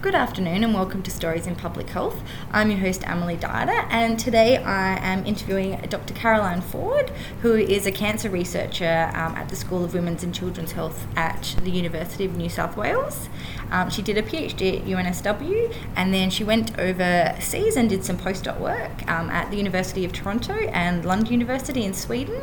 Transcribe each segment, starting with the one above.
Good afternoon and welcome to Stories in Public Health. I'm your host Emily Dida and today I am interviewing Dr. Caroline Ford, who is a cancer researcher um, at the School of Women's and Children's Health at the University of New South Wales. Um, she did a PhD at UNSW and then she went overseas and did some postdoc work um, at the University of Toronto and Lund University in Sweden.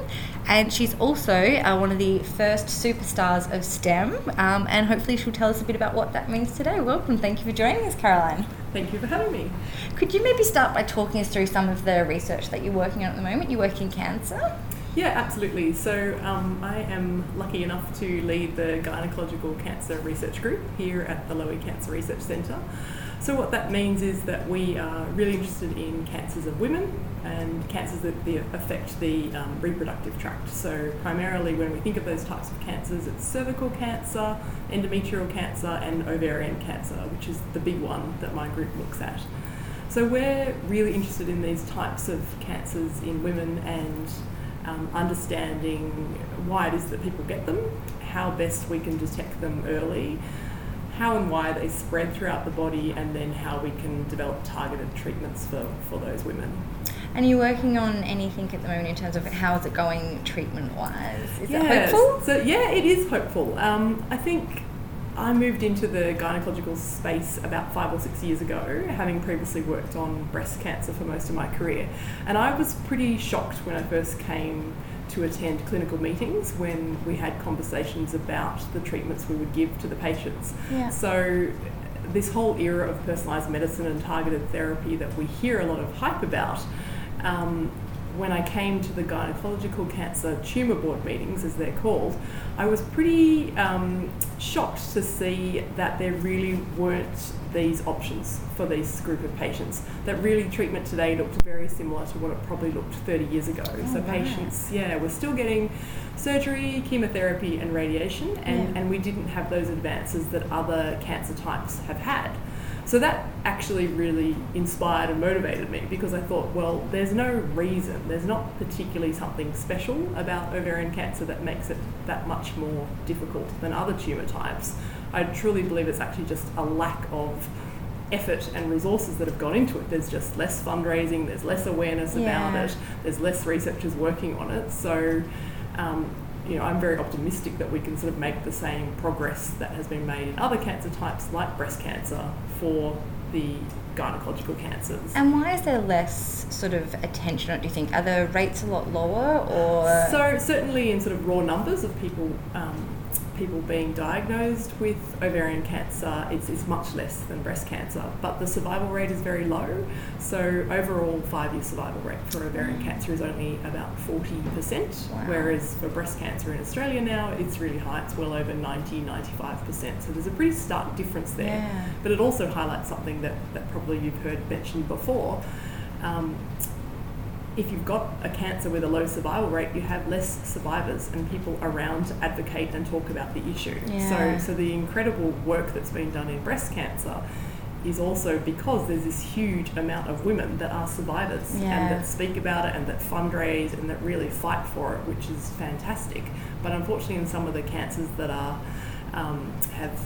And she's also uh, one of the first superstars of STEM um, and hopefully she'll tell us a bit about what that means today. Welcome, thank you for joining us, Caroline. Thank you for having me. Could you maybe start by talking us through some of the research that you're working on at the moment? You work in cancer. Yeah, absolutely. So um, I am lucky enough to lead the gynecological cancer research group here at the Lowy Cancer Research Centre. So what that means is that we are really interested in cancers of women and cancers that affect the um, reproductive tract. So primarily when we think of those types of cancers, it's cervical cancer, endometrial cancer and ovarian cancer, which is the big one that my group looks at. So we're really interested in these types of cancers in women and um, understanding why it is that people get them, how best we can detect them early, how and why they spread throughout the body, and then how we can develop targeted treatments for, for those women. And are you working on anything at the moment in terms of how is it going treatment wise? Is yes. it hopeful? So yeah, it is hopeful. Um, I think I moved into the gynecological space about five or six years ago, having previously worked on breast cancer for most of my career. And I was pretty shocked when I first came to attend clinical meetings when we had conversations about the treatments we would give to the patients. Yeah. So this whole era of personalised medicine and targeted therapy that we hear a lot of hype about um, when I came to the gynecological cancer tumour board meetings, as they're called, I was pretty um, shocked to see that there really weren't these options for this group of patients. That really treatment today looked very similar to what it probably looked 30 years ago. Oh, so patients, yeah, we're still getting surgery, chemotherapy, and radiation, and, yeah. and we didn't have those advances that other cancer types have had. So that actually really inspired and motivated me because I thought, well, there's no reason, there's not particularly something special about ovarian cancer that makes it that much more difficult than other tumour types. I truly believe it's actually just a lack of effort and resources that have gone into it. There's just less fundraising, there's less awareness yeah. about it, there's less researchers working on it. So, um, you know, I'm very optimistic that we can sort of make the same progress that has been made in other cancer types like breast cancer for the gynecological cancers. And why is there less sort of attention on do you think? Are the rates a lot lower or? So certainly in sort of raw numbers of people um, people being diagnosed with ovarian cancer is, is much less than breast cancer, but the survival rate is very low. So, overall, five year survival rate for ovarian cancer is only about 40%, wow. whereas for breast cancer in Australia now, it's really high, it's well over 90 95%. So, there's a pretty stark difference there. Yeah. But it also highlights something that, that probably you've heard mentioned before. Um, if you've got a cancer with a low survival rate, you have less survivors and people around to advocate and talk about the issue. Yeah. So, so the incredible work that's been done in breast cancer is also because there's this huge amount of women that are survivors yeah. and that speak about it and that fundraise and that really fight for it, which is fantastic. But unfortunately, in some of the cancers that are um, have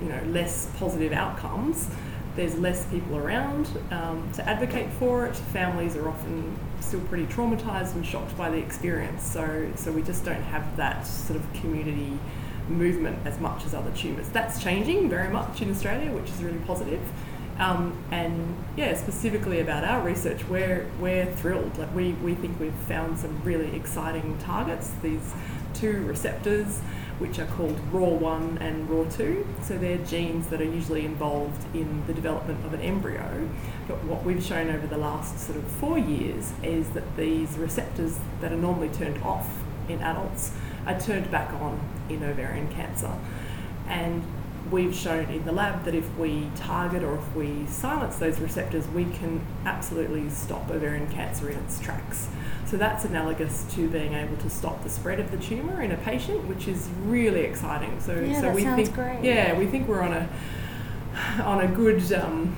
you know less positive outcomes, there's less people around um, to advocate for it. Families are often still pretty traumatized and shocked by the experience. So, so we just don't have that sort of community movement as much as other tumours. That's changing very much in Australia, which is really positive. Um, and yeah, specifically about our research, we're, we're thrilled. Like we, we think we've found some really exciting targets. These two receptors which are called ROR1 and ROR2. So they're genes that are usually involved in the development of an embryo. But what we've shown over the last sort of four years is that these receptors that are normally turned off in adults are turned back on in ovarian cancer. And we've shown in the lab that if we target or if we silence those receptors, we can absolutely stop ovarian cancer in its tracks. So that's analogous to being able to stop the spread of the tumour in a patient, which is really exciting. So, yeah, so that we sounds think, great. Yeah, we think we're on a on a good, um,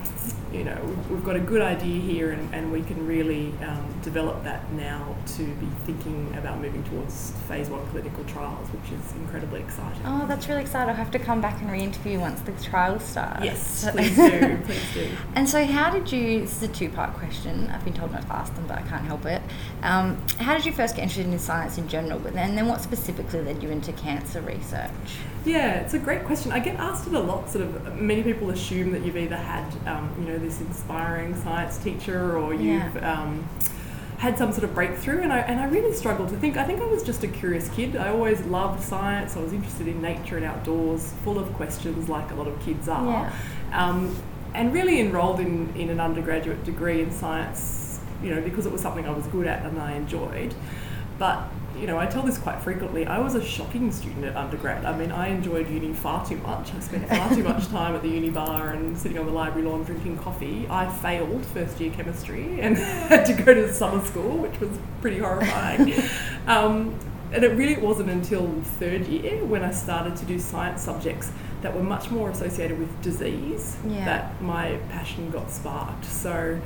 you know, we've, we've got a good idea here and, and we can really um, develop that now to be thinking about moving towards phase one clinical trials, which is incredibly exciting. Oh, that's really exciting. I'll have to come back and re-interview once the trial starts. Yes, please do, please do. And so how did you, this is a two-part question, I've been told not to ask them, but I can't help it. Um, how did you first get interested in science in general, but then, and then what specifically led you into cancer research? Yeah, it's a great question. I get asked it a lot. Sort of, many people assume that you've either had, um, you know, this inspiring science teacher, or you've Yeah. um, had some sort of breakthrough. And I and I really struggled to think. I think I was just a curious kid. I always loved science. I was interested in nature and outdoors, full of questions, like a lot of kids are. Yeah. Um, and really enrolled in, in an undergraduate degree in science, you know, because it was something I was good at and I enjoyed. But you know, I tell this quite frequently. I was a shocking student at undergrad. I mean, I enjoyed uni far too much. I spent far too much time at the uni bar and sitting on the library lawn drinking coffee. I failed first year chemistry and had to go to summer school, which was pretty horrifying. um, and it really wasn't until third year when I started to do science subjects that were much more associated with disease Yeah. that my passion got sparked. So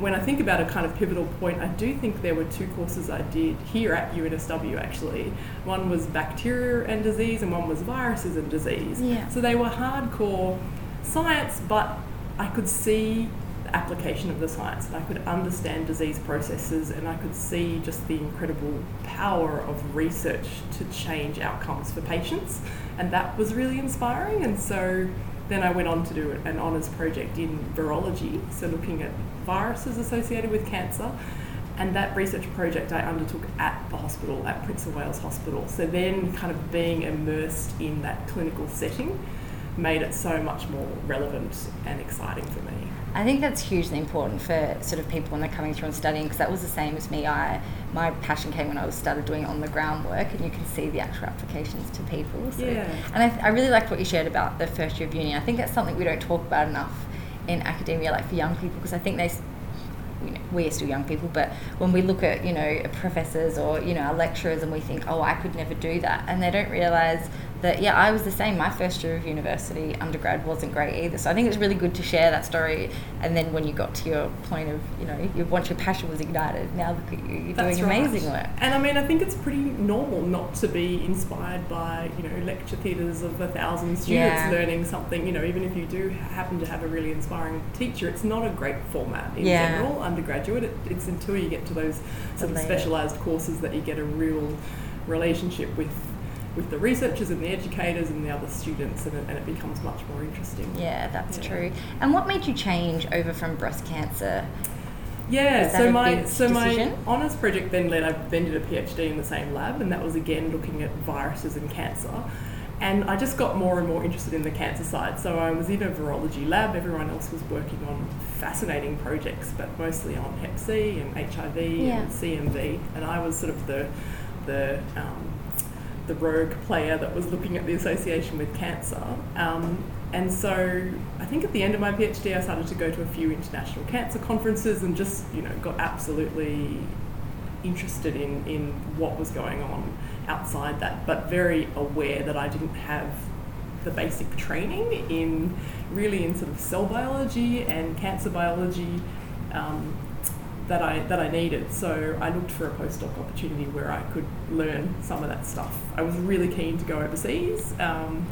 when I think about a kind of pivotal point, I do think there were two courses I did here at UNSW actually. One was bacteria and disease, and one was viruses and disease. Yeah. So they were hardcore science, but I could see the application of the science, and I could understand disease processes, and I could see just the incredible power of research to change outcomes for patients, and that was really inspiring. And so then I went on to do an honours project in virology, so looking at viruses associated with cancer. And that research project I undertook at the hospital, at Prince of Wales Hospital. So then, kind of being immersed in that clinical setting made it so much more relevant and exciting for me. I think that's hugely important for sort of people when they're coming through and studying because that was the same as me. I my passion came when I was started doing on the ground work and you can see the actual applications to people. So, Yeah. And I, I really liked what you shared about the first year of uni. I think that's something we don't talk about enough in academia, like for young people, because I think they you know, we are still young people, but when we look at you know professors or you know our lecturers and we think, oh, I could never do that, and they don't realise that yeah, I was the same. My first year of university undergrad wasn't great either. So I think it's really good to share that story. And then when you got to your point of you know, you, once your passion was ignited, now look at you, you're That's doing amazing right. work. And I mean, I think it's pretty normal not to be inspired by, you know, lecture theatres of a thousand students Yeah. learning something. You know, even if you do happen to have a really inspiring teacher, it's not a great format in Yeah. general, undergraduate. It, it's until you get to those sort of specialised courses that you get a real relationship with with the researchers and the educators and the other students, and it, and it becomes much more interesting. Yeah, that's Yeah. true. And what made you change over from breast cancer? Yeah, so my so my honours project then led I then did a PhD in the same lab and that was again looking at viruses and cancer. And I just got more and more interested in the cancer side. So I was in a virology lab, everyone else was working on fascinating projects, but mostly on hep C and HIV Yeah. and CMV. And I was sort of the the um, the rogue player that was looking at the association with cancer. Um, and so I think at the end of my PhD, I started to go to a few international cancer conferences and just, you know, got absolutely interested in, in what was going on outside that, but very aware that I didn't have the basic training in really in sort of cell biology and cancer biology um, that I that I needed. So I looked for a postdoc opportunity where I could learn some of that stuff. I was really keen to go overseas. Um,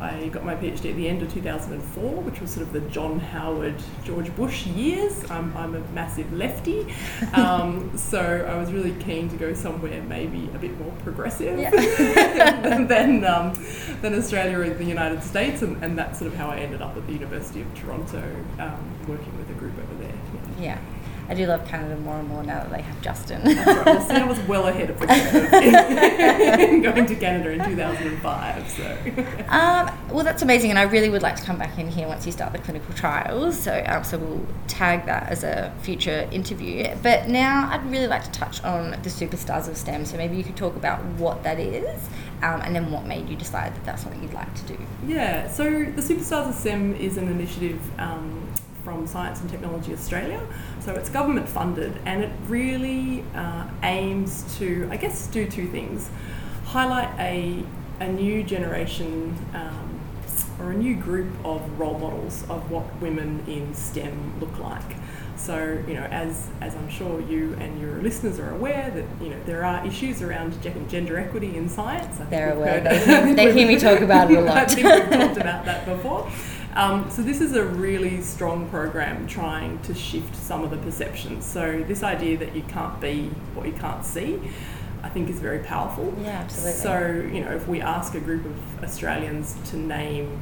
I got my PhD at the end of 2004, which was sort of the John Howard, George Bush years. I'm, I'm a massive lefty, um, so I was really keen to go somewhere maybe a bit more progressive Yeah. than, um, than Australia or the United States, and, and that's sort of how I ended up at the University of Toronto, um, working with a group over there. Yeah. Yeah. I do love Canada more and more now that they have Justin. That's right. See, was well ahead of the curve going to Canada in 2005. So. Um, well, that's amazing, and I really would like to come back in here once you start the clinical trials. So, um, so we'll tag that as a future interview. But now, I'd really like to touch on the superstars of STEM. So maybe you could talk about what that is, um, and then what made you decide that that's something you'd like to do. Yeah, so the Superstars of STEM is an initiative um, from Science and Technology Australia. So it's government funded and it really uh, aims to, I guess, do two things highlight a, a new generation um, or a new group of role models of what women in STEM look like. So, you know, as, as I'm sure you and your listeners are aware, that, you know, there are issues around gender equity in science. I They're aware. They, they hear me talk about it a lot. I think we've talked about that before. Um, so this is a really strong program trying to shift some of the perceptions. So this idea that you can't be what you can't see, I think is very powerful. Yeah, absolutely. So, you know, if we ask a group of Australians to name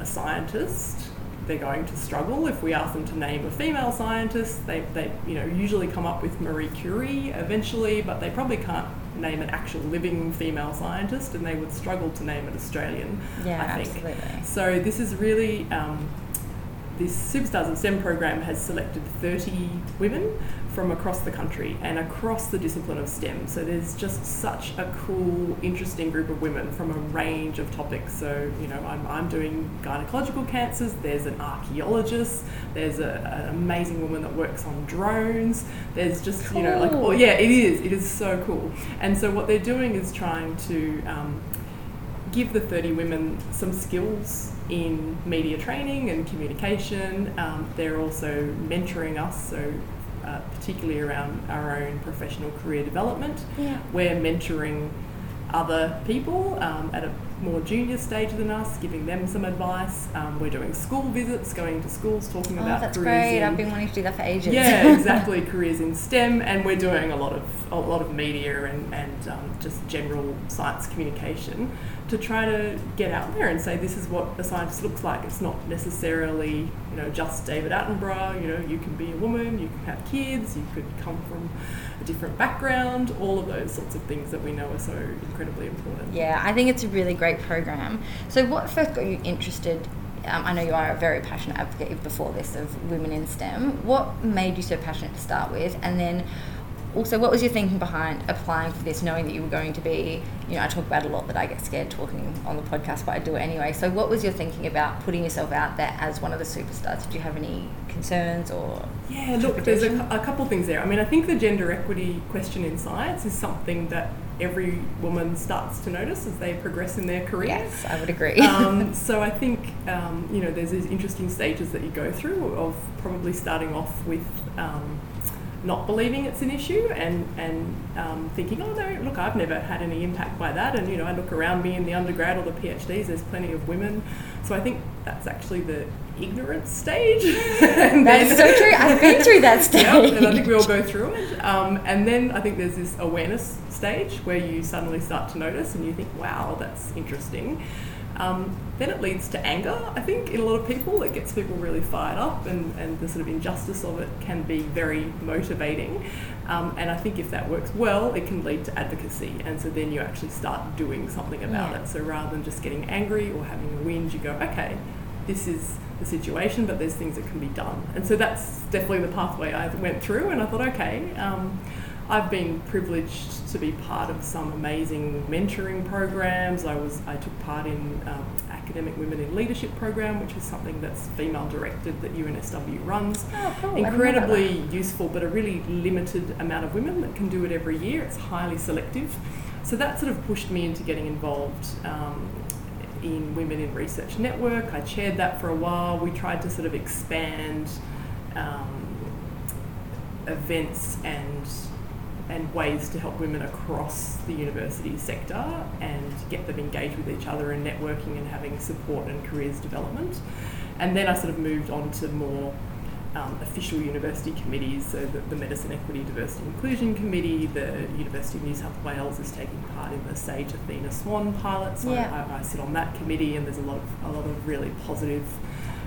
a scientist, they're going to struggle. If we ask them to name a female scientist, they, they you know usually come up with Marie Curie eventually, but they probably can't name an actual living female scientist, and they would struggle to name an Australian. Yeah, I think. absolutely. So this is really. Um, this Superstars of STEM program has selected 30 women from across the country and across the discipline of STEM. So there's just such a cool, interesting group of women from a range of topics. So, you know, I'm, I'm doing gynecological cancers, there's an archaeologist, there's a, an amazing woman that works on drones, there's just, cool. you know, like, oh, yeah, it is, it is so cool. And so what they're doing is trying to um, give the 30 women some skills in media training and communication. Um, they're also mentoring us, so uh, particularly around our own professional career development. Yeah. We're mentoring other people um, at a more junior stage than us, giving them some advice. Um, we're doing school visits, going to schools, talking oh, about that's careers. great. In, I've been wanting to do that for ages. Yeah, exactly. careers in STEM, and we're doing a lot of a lot of media and and um, just general science communication to try to get out there and say this is what a scientist looks like. It's not necessarily you know just David Attenborough. You know, you can be a woman, you can have kids, you could come from a different background. All of those sorts of things that we know are so incredibly important. Yeah, I think it's a really great program. So, what first got you interested? Um, I know you are a very passionate advocate before this of women in STEM. What made you so passionate to start with, and then? Also, what was your thinking behind applying for this, knowing that you were going to be, you know, I talk about a lot that I get scared talking on the podcast, but I do it anyway. So, what was your thinking about putting yourself out there as one of the superstars? Did you have any concerns or? Yeah, look, there's a, a couple of things there. I mean, I think the gender equity question in science is something that every woman starts to notice as they progress in their career. Yes, I would agree. um, so I think um, you know there's these interesting stages that you go through of probably starting off with. Um, not believing it's an issue and and um, thinking, oh no, look, I've never had any impact by that. And you know, I look around me in the undergrad or the PhDs, there's plenty of women. So I think that's actually the ignorance stage. that's so true. I've been through that stage. Yep, and I think we all go through it. Um, and then I think there's this awareness stage where you suddenly start to notice and you think, wow, that's interesting. Um, then it leads to anger, I think, in a lot of people. It gets people really fired up, and, and the sort of injustice of it can be very motivating. Um, and I think if that works well, it can lead to advocacy. And so then you actually start doing something about yeah. it. So rather than just getting angry or having a whinge, you go, okay, this is the situation, but there's things that can be done. And so that's definitely the pathway I went through. And I thought, okay, um, I've been privileged to be part of some amazing mentoring programs. I was I took part in um, Academic Women in Leadership program, which is something that's female directed that UNSW runs. Oh, cool. Incredibly useful, but a really limited amount of women that can do it every year. It's highly selective. So that sort of pushed me into getting involved um, in Women in Research Network. I chaired that for a while. We tried to sort of expand um, events and and ways to help women across the university sector and get them engaged with each other and networking and having support and careers development. And then I sort of moved on to more um, official university committees, so the, the, Medicine Equity Diversity Inclusion Committee, the University of New South Wales is taking part in the SAGE Athena Swan pilot, so yeah. I, I, sit on that committee, and there's a lot of a lot of really positive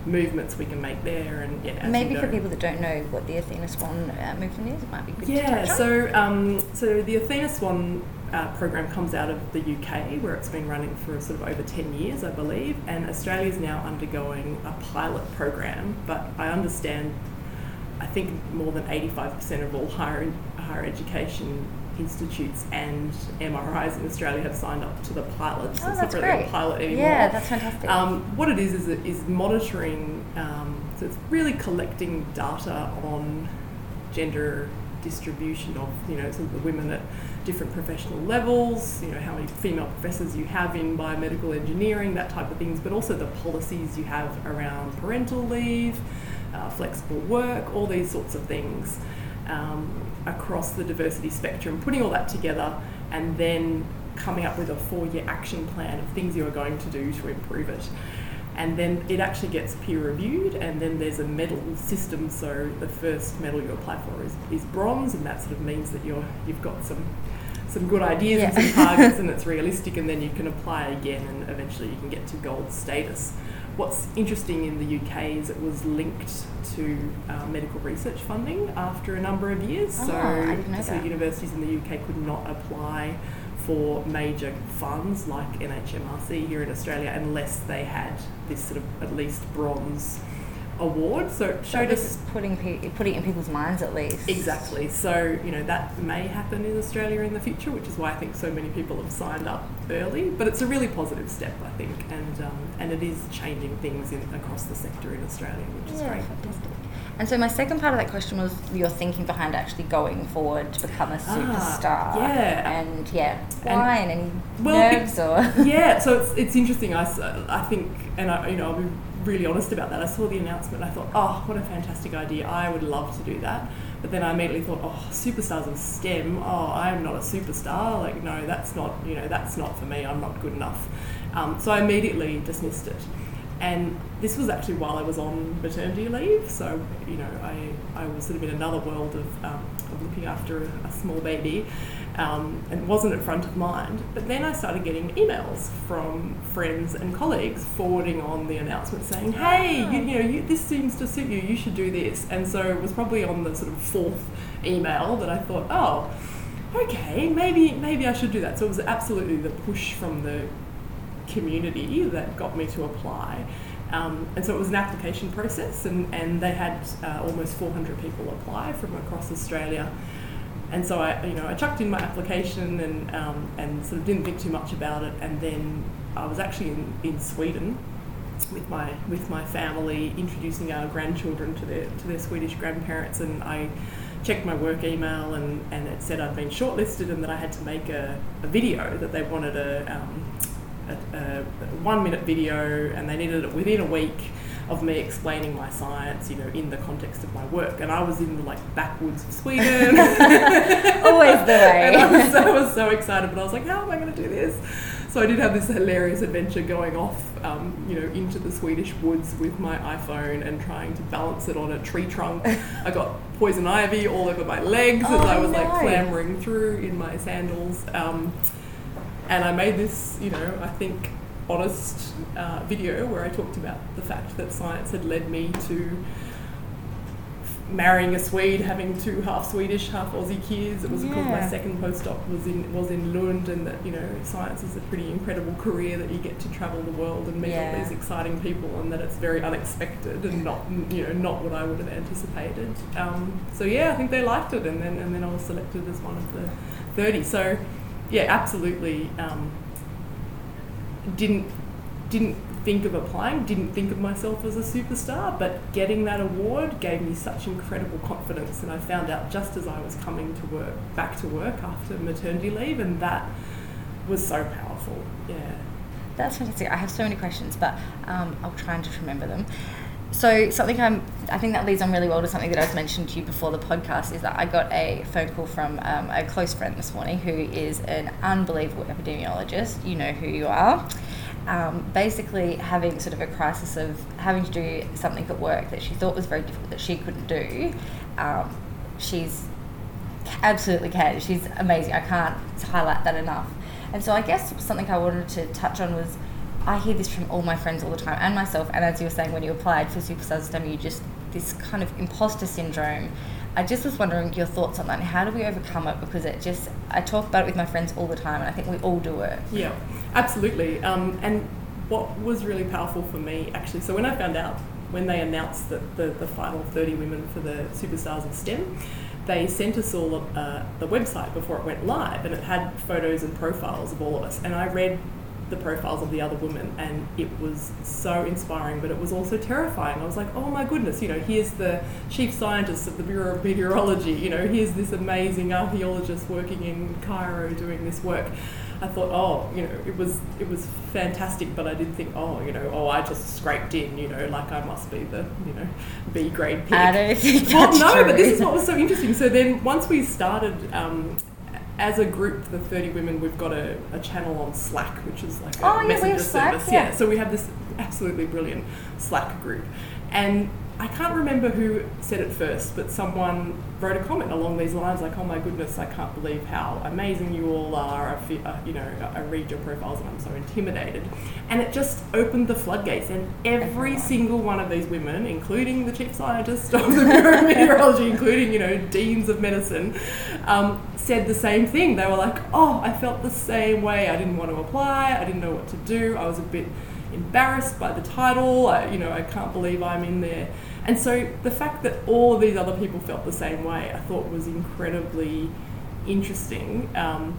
movements we can make there. And yeah, maybe for people that don't know what the Athena Swan uh, movement is, it might be good. Yeah, to so um, so the Athena Swan. Uh, program comes out of the UK where it's been running for sort of over 10 years, I believe, and Australia is now undergoing a pilot program. But I understand, I think more than 85% of all higher, higher education institutes and MRIs in Australia have signed up to the pilot. So oh, it's not really great. a pilot anymore. Yeah, that's fantastic. Um, what it is is it is monitoring. Um, so it's really collecting data on gender distribution of you know sort of the women at different professional levels, you know, how many female professors you have in biomedical engineering, that type of things, but also the policies you have around parental leave, uh, flexible work, all these sorts of things um, across the diversity spectrum, putting all that together and then coming up with a four year action plan of things you are going to do to improve it. And then it actually gets peer reviewed, and then there's a medal system. So the first medal you apply for is, is bronze, and that sort of means that you're you've got some some good ideas yeah. and some targets, and it's realistic, and then you can apply again, and eventually you can get to gold status. What's interesting in the UK is it was linked to uh, medical research funding after a number of years. Oh, so, so universities in the UK could not apply for major funds like NHMRC here in Australia unless they had this sort of at least bronze award. So it showed us putting pe- putting it in people's minds at least. Exactly. So you know that may happen in Australia in the future, which is why I think so many people have signed up early. But it's a really positive step, I think, and um, and it is changing things in, across the sector in Australia, which is yeah, great. Fantastic. And so my second part of that question was your thinking behind actually going forward to become a Ah, superstar. yeah. And yeah, why and, any well, nerves or yeah, so it's, it's interesting. I, I think, and I, you know, I'll be really honest about that. I saw the announcement. I thought, oh, what a fantastic idea! I would love to do that. But then I immediately thought, oh, superstars of STEM. Oh, I am not a superstar. Like, no, that's not, you know, that's not for me. I'm not good enough. Um, so I immediately dismissed it. And this was actually while I was on maternity leave. So, you know, I, I was sort of in another world of, um, of looking after a, a small baby um, and it wasn't at front of mind. But then I started getting emails from friends and colleagues forwarding on the announcement saying, hey, you, you know, you, this seems to suit you, you should do this. And so it was probably on the sort of fourth email that I thought, oh, okay, maybe, maybe I should do that. So it was absolutely the push from the community that got me to apply. Um, and so it was an application process, and, and they had uh, almost 400 people apply from across Australia. And so I, you know, I chucked in my application and, um, and sort of didn't think too much about it. And then I was actually in, in Sweden with my with my family, introducing our grandchildren to their to their Swedish grandparents, and I checked my work email and, and it said I'd been shortlisted and that I had to make a, a video that they wanted a, um, a, a one minute video and they needed it within a week of me explaining my science, you know, in the context of my work. And I was in the like backwoods of Sweden. Always the way. and I was, I was so excited, but I was like, how am I going to do this? So I did have this hilarious adventure going off, um, you know, into the Swedish woods with my iPhone and trying to balance it on a tree trunk. I got poison ivy all over my legs as Oh, I was no. like clambering through in my sandals. Um, and I made this, you know, I think honest uh, video where I talked about the fact that science had led me to marrying a Swede, having two half Swedish, half Aussie kids. It was because my second postdoc was in was in Lund, and that you know science is a pretty incredible career that you get to travel the world and meet Yeah. all these exciting people, and that it's very unexpected and not you know not what I would have anticipated. Um, so yeah, I think they liked it, and then and then I was selected as one of the thirty. So yeah, absolutely. Um, didn't didn't think of applying, didn't think of myself as a superstar, but getting that award gave me such incredible confidence. And I found out just as I was coming to work, back to work after maternity leave, and that was so powerful. Yeah. That's fantastic. I have so many questions, but um, I'll try and just remember them. So something I'm, I think that leads on really well to something that I was mentioned to you before the podcast is that I got a phone call from um, a close friend this morning who is an unbelievable epidemiologist. You know who you are. Um, basically having sort of a crisis of having to do something at work that she thought was very difficult that she couldn't do. Um, she's absolutely can. She's amazing. I can't highlight that enough. And so I guess something I wanted to touch on was I hear this from all my friends all the time and myself. And as you were saying, when you applied for Superstars STEM, you just this kind of imposter syndrome. I just was wondering your thoughts on that. and How do we overcome it? Because it just I talk about it with my friends all the time, and I think we all do it. Yeah, absolutely. Um, and what was really powerful for me, actually, so when I found out, when they announced that the, the final 30 women for the Superstars of STEM, they sent us all uh, the website before it went live, and it had photos and profiles of all of us. And I read the profiles of the other women, and it was so inspiring, but it was also terrifying. I was like, oh my goodness, you know, here's the chief scientist of the Bureau of Meteorology, you know, here's this amazing archaeologist working in Cairo doing this work. I thought, oh, you know, it was it was fantastic, but I did think, oh, you know, oh, I just scraped in, you know, like I must be the, you know, B grade pick. I don't think Well, no, true. but this is what was so interesting. So then, once we started um, as a group, the 30 women, we've got a, a channel on Slack, which is like a Oh, yeah, messenger Slack, service. yeah. So we have this absolutely brilliant Slack group. And I can't remember who said it first, but someone wrote a comment along these lines like, oh my goodness, I can't believe how amazing you all are. I feel, uh, you know, I read your profiles and I'm so intimidated. And it just opened the floodgates. And every single one of these women, including the chief scientist of the Bureau of Meteorology, including, you know, deans of medicine, um, said the same thing. They were like, oh, I felt the same way. I didn't want to apply. I didn't know what to do. I was a bit embarrassed by the title. I, you know, I can't believe I'm in there. And so the fact that all of these other people felt the same way, I thought was incredibly interesting. Um,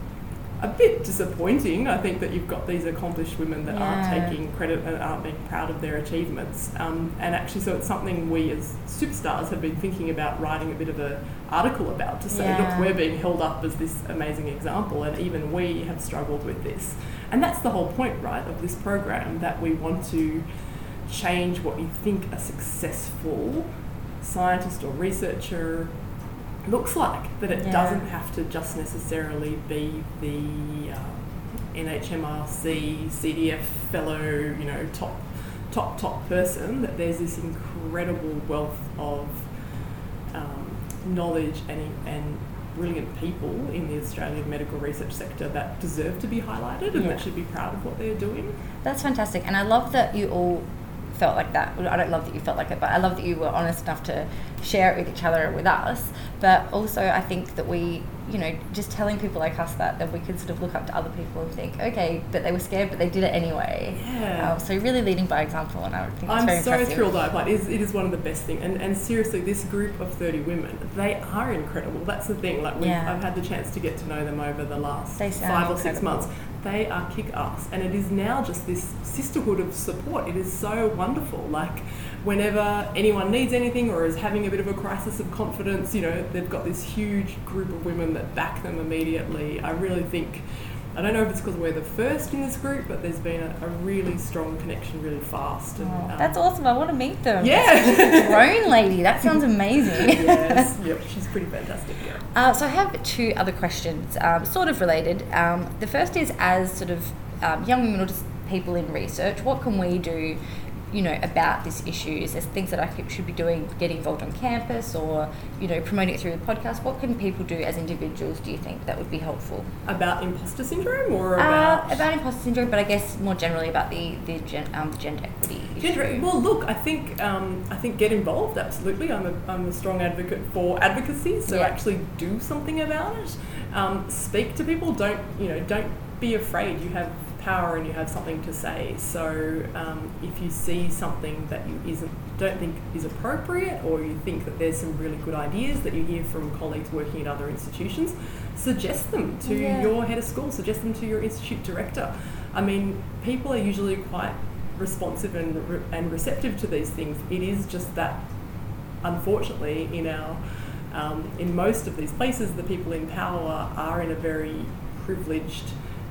a bit disappointing, I think, that you've got these accomplished women that Yeah. aren't taking credit and aren't being proud of their achievements. Um, and actually, so it's something we as superstars have been thinking about writing a bit of an article about to say, Yeah. look, we're being held up as this amazing example, and even we have struggled with this. And that's the whole point, right, of this program that we want to change what you think a successful scientist or researcher looks like. That it Yeah. doesn't have to just necessarily be the um, NHMRC, CDF fellow, you know, top, top, top person. That there's this incredible wealth of um, knowledge and, and brilliant people in the Australian medical research sector that deserve to be highlighted and Yeah. that should be proud of what they're doing. That's fantastic, and I love that you all felt like that. I don't love that you felt like it, but I love that you were honest enough to share it with each other and with us. But also, I think that we, you know, just telling people like us that, that we can sort of look up to other people and think, okay, but they were scared, but they did it anyway. Yeah. Um, so really leading by example, and I would think I'm so impressive. thrilled I applied. It is, it is one of the best things. And, and seriously, this group of 30 women, they are incredible. That's the thing. Like we've, Yeah. I've had the chance to get to know them over the last five or six incredible. months. They are kick ass. And it is now just this sisterhood of support. It is so wonderful. Like whenever anyone needs anything or is having a bit of a crisis of confidence, you know, they've got this huge group of women that back them immediately. I really think. I don't know if it's because we're the first in this group, but there's been a, a really strong connection really fast. And, Oh, um, that's awesome. I want to meet them. Yeah. grown lady. That sounds amazing. yes, yep, she's pretty fantastic. Yeah. Uh, so I have two other questions, um, sort of related. Um, the first is, as sort of um, young women or just people in research, what can we do, you know, about this issue? Is there things that I should be doing, getting involved on campus, or you know, promoting it through the podcast? What can people do as individuals? Do you think that would be helpful? About imposter syndrome or about, uh, about imposter syndrome, but I guess more generally about the the gen, um, gender equity Gender- issue. well, look, I think um, I think get involved. Absolutely, I'm a, I'm a strong advocate for advocacy. So Yeah. actually do something about it. Um, speak to people. Don't you know? Don't be afraid. You have power and you have something to say. So um, if you see something that you isn't don't think is appropriate, or you think that there's some really good ideas that you hear from colleagues working at other institutions, suggest them to Yeah. your head of school. Suggest them to your institute director. I mean, people are usually quite responsive and, re- and receptive to these things. It is just that, unfortunately, in our um, in most of these places, the people in power are in a very privileged,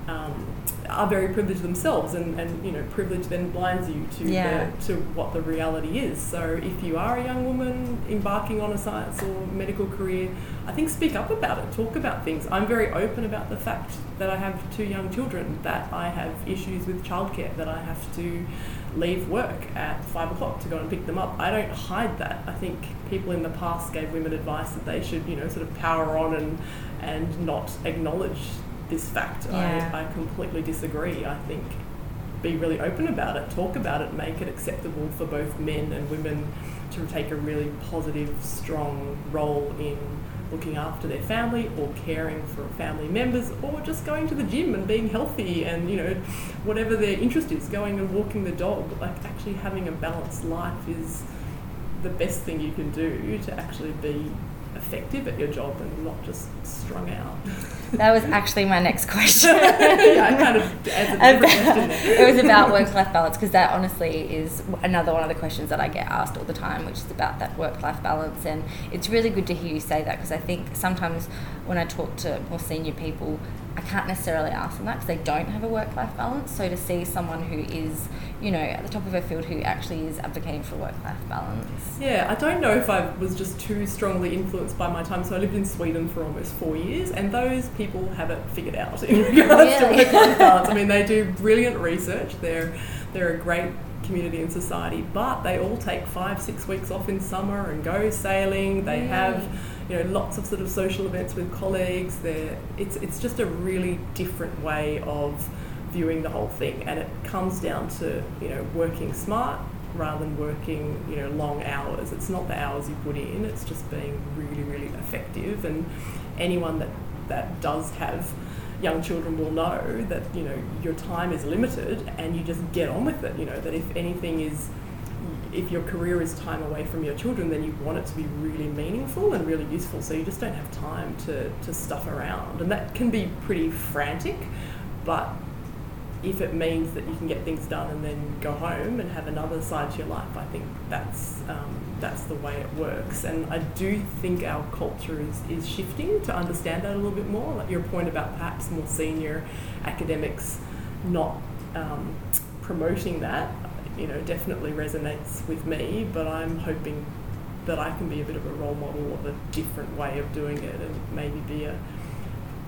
um, are very privileged themselves, and, and you know, privilege then blinds you to Yeah. the, to what the reality is. So, if you are a young woman embarking on a science or medical career, I think speak up about it, talk about things. I'm very open about the fact that I have two young children, that I have issues with childcare, that I have to leave work at five o'clock to go and pick them up. I don't hide that. I think people in the past gave women advice that they should, you know, sort of power on and and not acknowledge this fact. Yeah. I, I completely disagree. I think be really open about it, talk about it, make it acceptable for both men and women to take a really positive, strong role in looking after their family or caring for family members or just going to the gym and being healthy and you know whatever their interest is going and walking the dog like actually having a balanced life is the best thing you can do to actually be effective at your job and not just strung out. That was actually my next question. yeah, I kind of answered question. It was about work-life balance because that honestly is another one of the questions that I get asked all the time, which is about that work-life balance. And it's really good to hear you say that because I think sometimes when I talk to more senior people, I can't necessarily ask them that because they don't have a work life balance. So to see someone who is, you know, at the top of her field who actually is advocating for work life balance. Yeah, I don't know if I was just too strongly influenced by my time. So I lived in Sweden for almost four years, and those people have it figured out in regards to work life balance. I mean, they do brilliant research. They're they're a great community and society, but they all take five, six weeks off in summer and go sailing. They have you know lots of sort of social events with colleagues. There, it's it's just a really different way of viewing the whole thing, and it comes down to you know working smart rather than working you know long hours. It's not the hours you put in; it's just being really really effective. And anyone that that does have young children will know that you know your time is limited and you just get on with it you know that if anything is if your career is time away from your children, then you want it to be really meaningful and really useful. So you just don't have time to, to stuff around. And that can be pretty frantic, but if it means that you can get things done and then go home and have another side to your life, I think that's um, that's the way it works. And I do think our culture is, is shifting to understand that a little bit more. Like your point about perhaps more senior academics not um, promoting that you know, definitely resonates with me, but I'm hoping that I can be a bit of a role model of a different way of doing it and maybe be a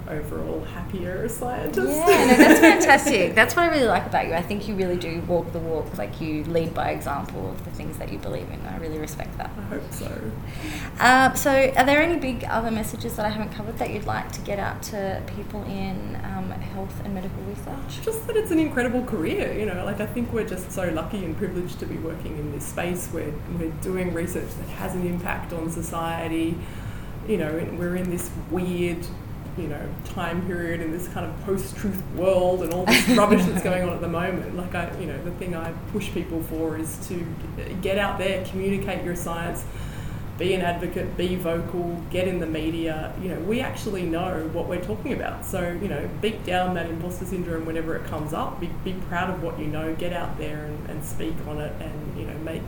overall happier scientist. Yeah, no, that's fantastic. that's what I really like about you. I think you really do walk the walk, like you lead by example of the things that you believe in. I really respect that. I hope so. Uh, so, are there any big other messages that I haven't covered that you'd like to get out to people in um, health and medical research? Just that it's an incredible career. You know, like I think we're just so lucky and privileged to be working in this space where we're doing research that has an impact on society. You know, we're in this weird you know time period in this kind of post-truth world and all this rubbish that's going on at the moment. Like i you know the thing i push people for is to get out there communicate your science be an advocate be vocal get in the media. You know we actually know what we're talking about. So you know beat down that imposter syndrome whenever it comes up. Be, be proud of what you know. Get out there and, and speak on it and you know make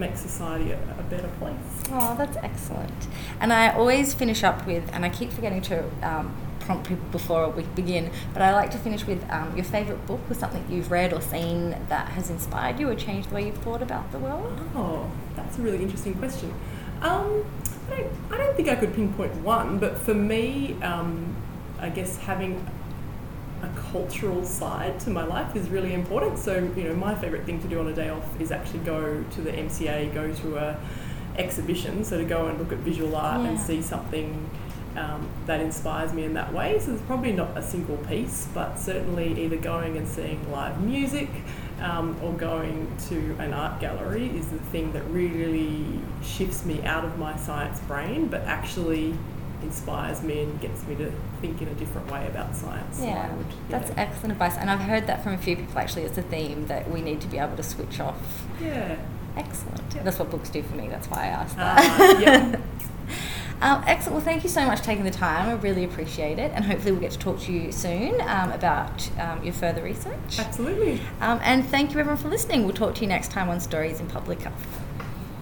make society a, a, better place. Oh, that's excellent. And I always finish up with, and I keep forgetting to um, prompt people before we begin, but I like to finish with um, your favourite book or something you've read or seen that has inspired you or changed the way you've thought about the world. Oh, that's a really interesting question. Um, I, don't, I don't think I could pinpoint one, but for me, um, I guess having a cultural side to my life is really important. So, you know, my favourite thing to do on a day off is actually go to the MCA, go to a exhibition, so to go and look at visual art yeah. and see something um, that inspires me in that way. So it's probably not a single piece, but certainly either going and seeing live music um, or going to an art gallery is the thing that really shifts me out of my science brain, but actually inspires me and gets me to think in a different way about science. Yeah, so would, that's excellent advice. And I've heard that from a few people actually. It's a theme that we need to be able to switch off. Yeah. Excellent. Yeah. That's what books do for me. That's why I asked that. Uh, yeah. Um, excellent. Well, thank you so much for taking the time. I really appreciate it. And hopefully, we'll get to talk to you soon um, about um, your further research. Absolutely. Um, and thank you, everyone, for listening. We'll talk to you next time on Stories in Public Health.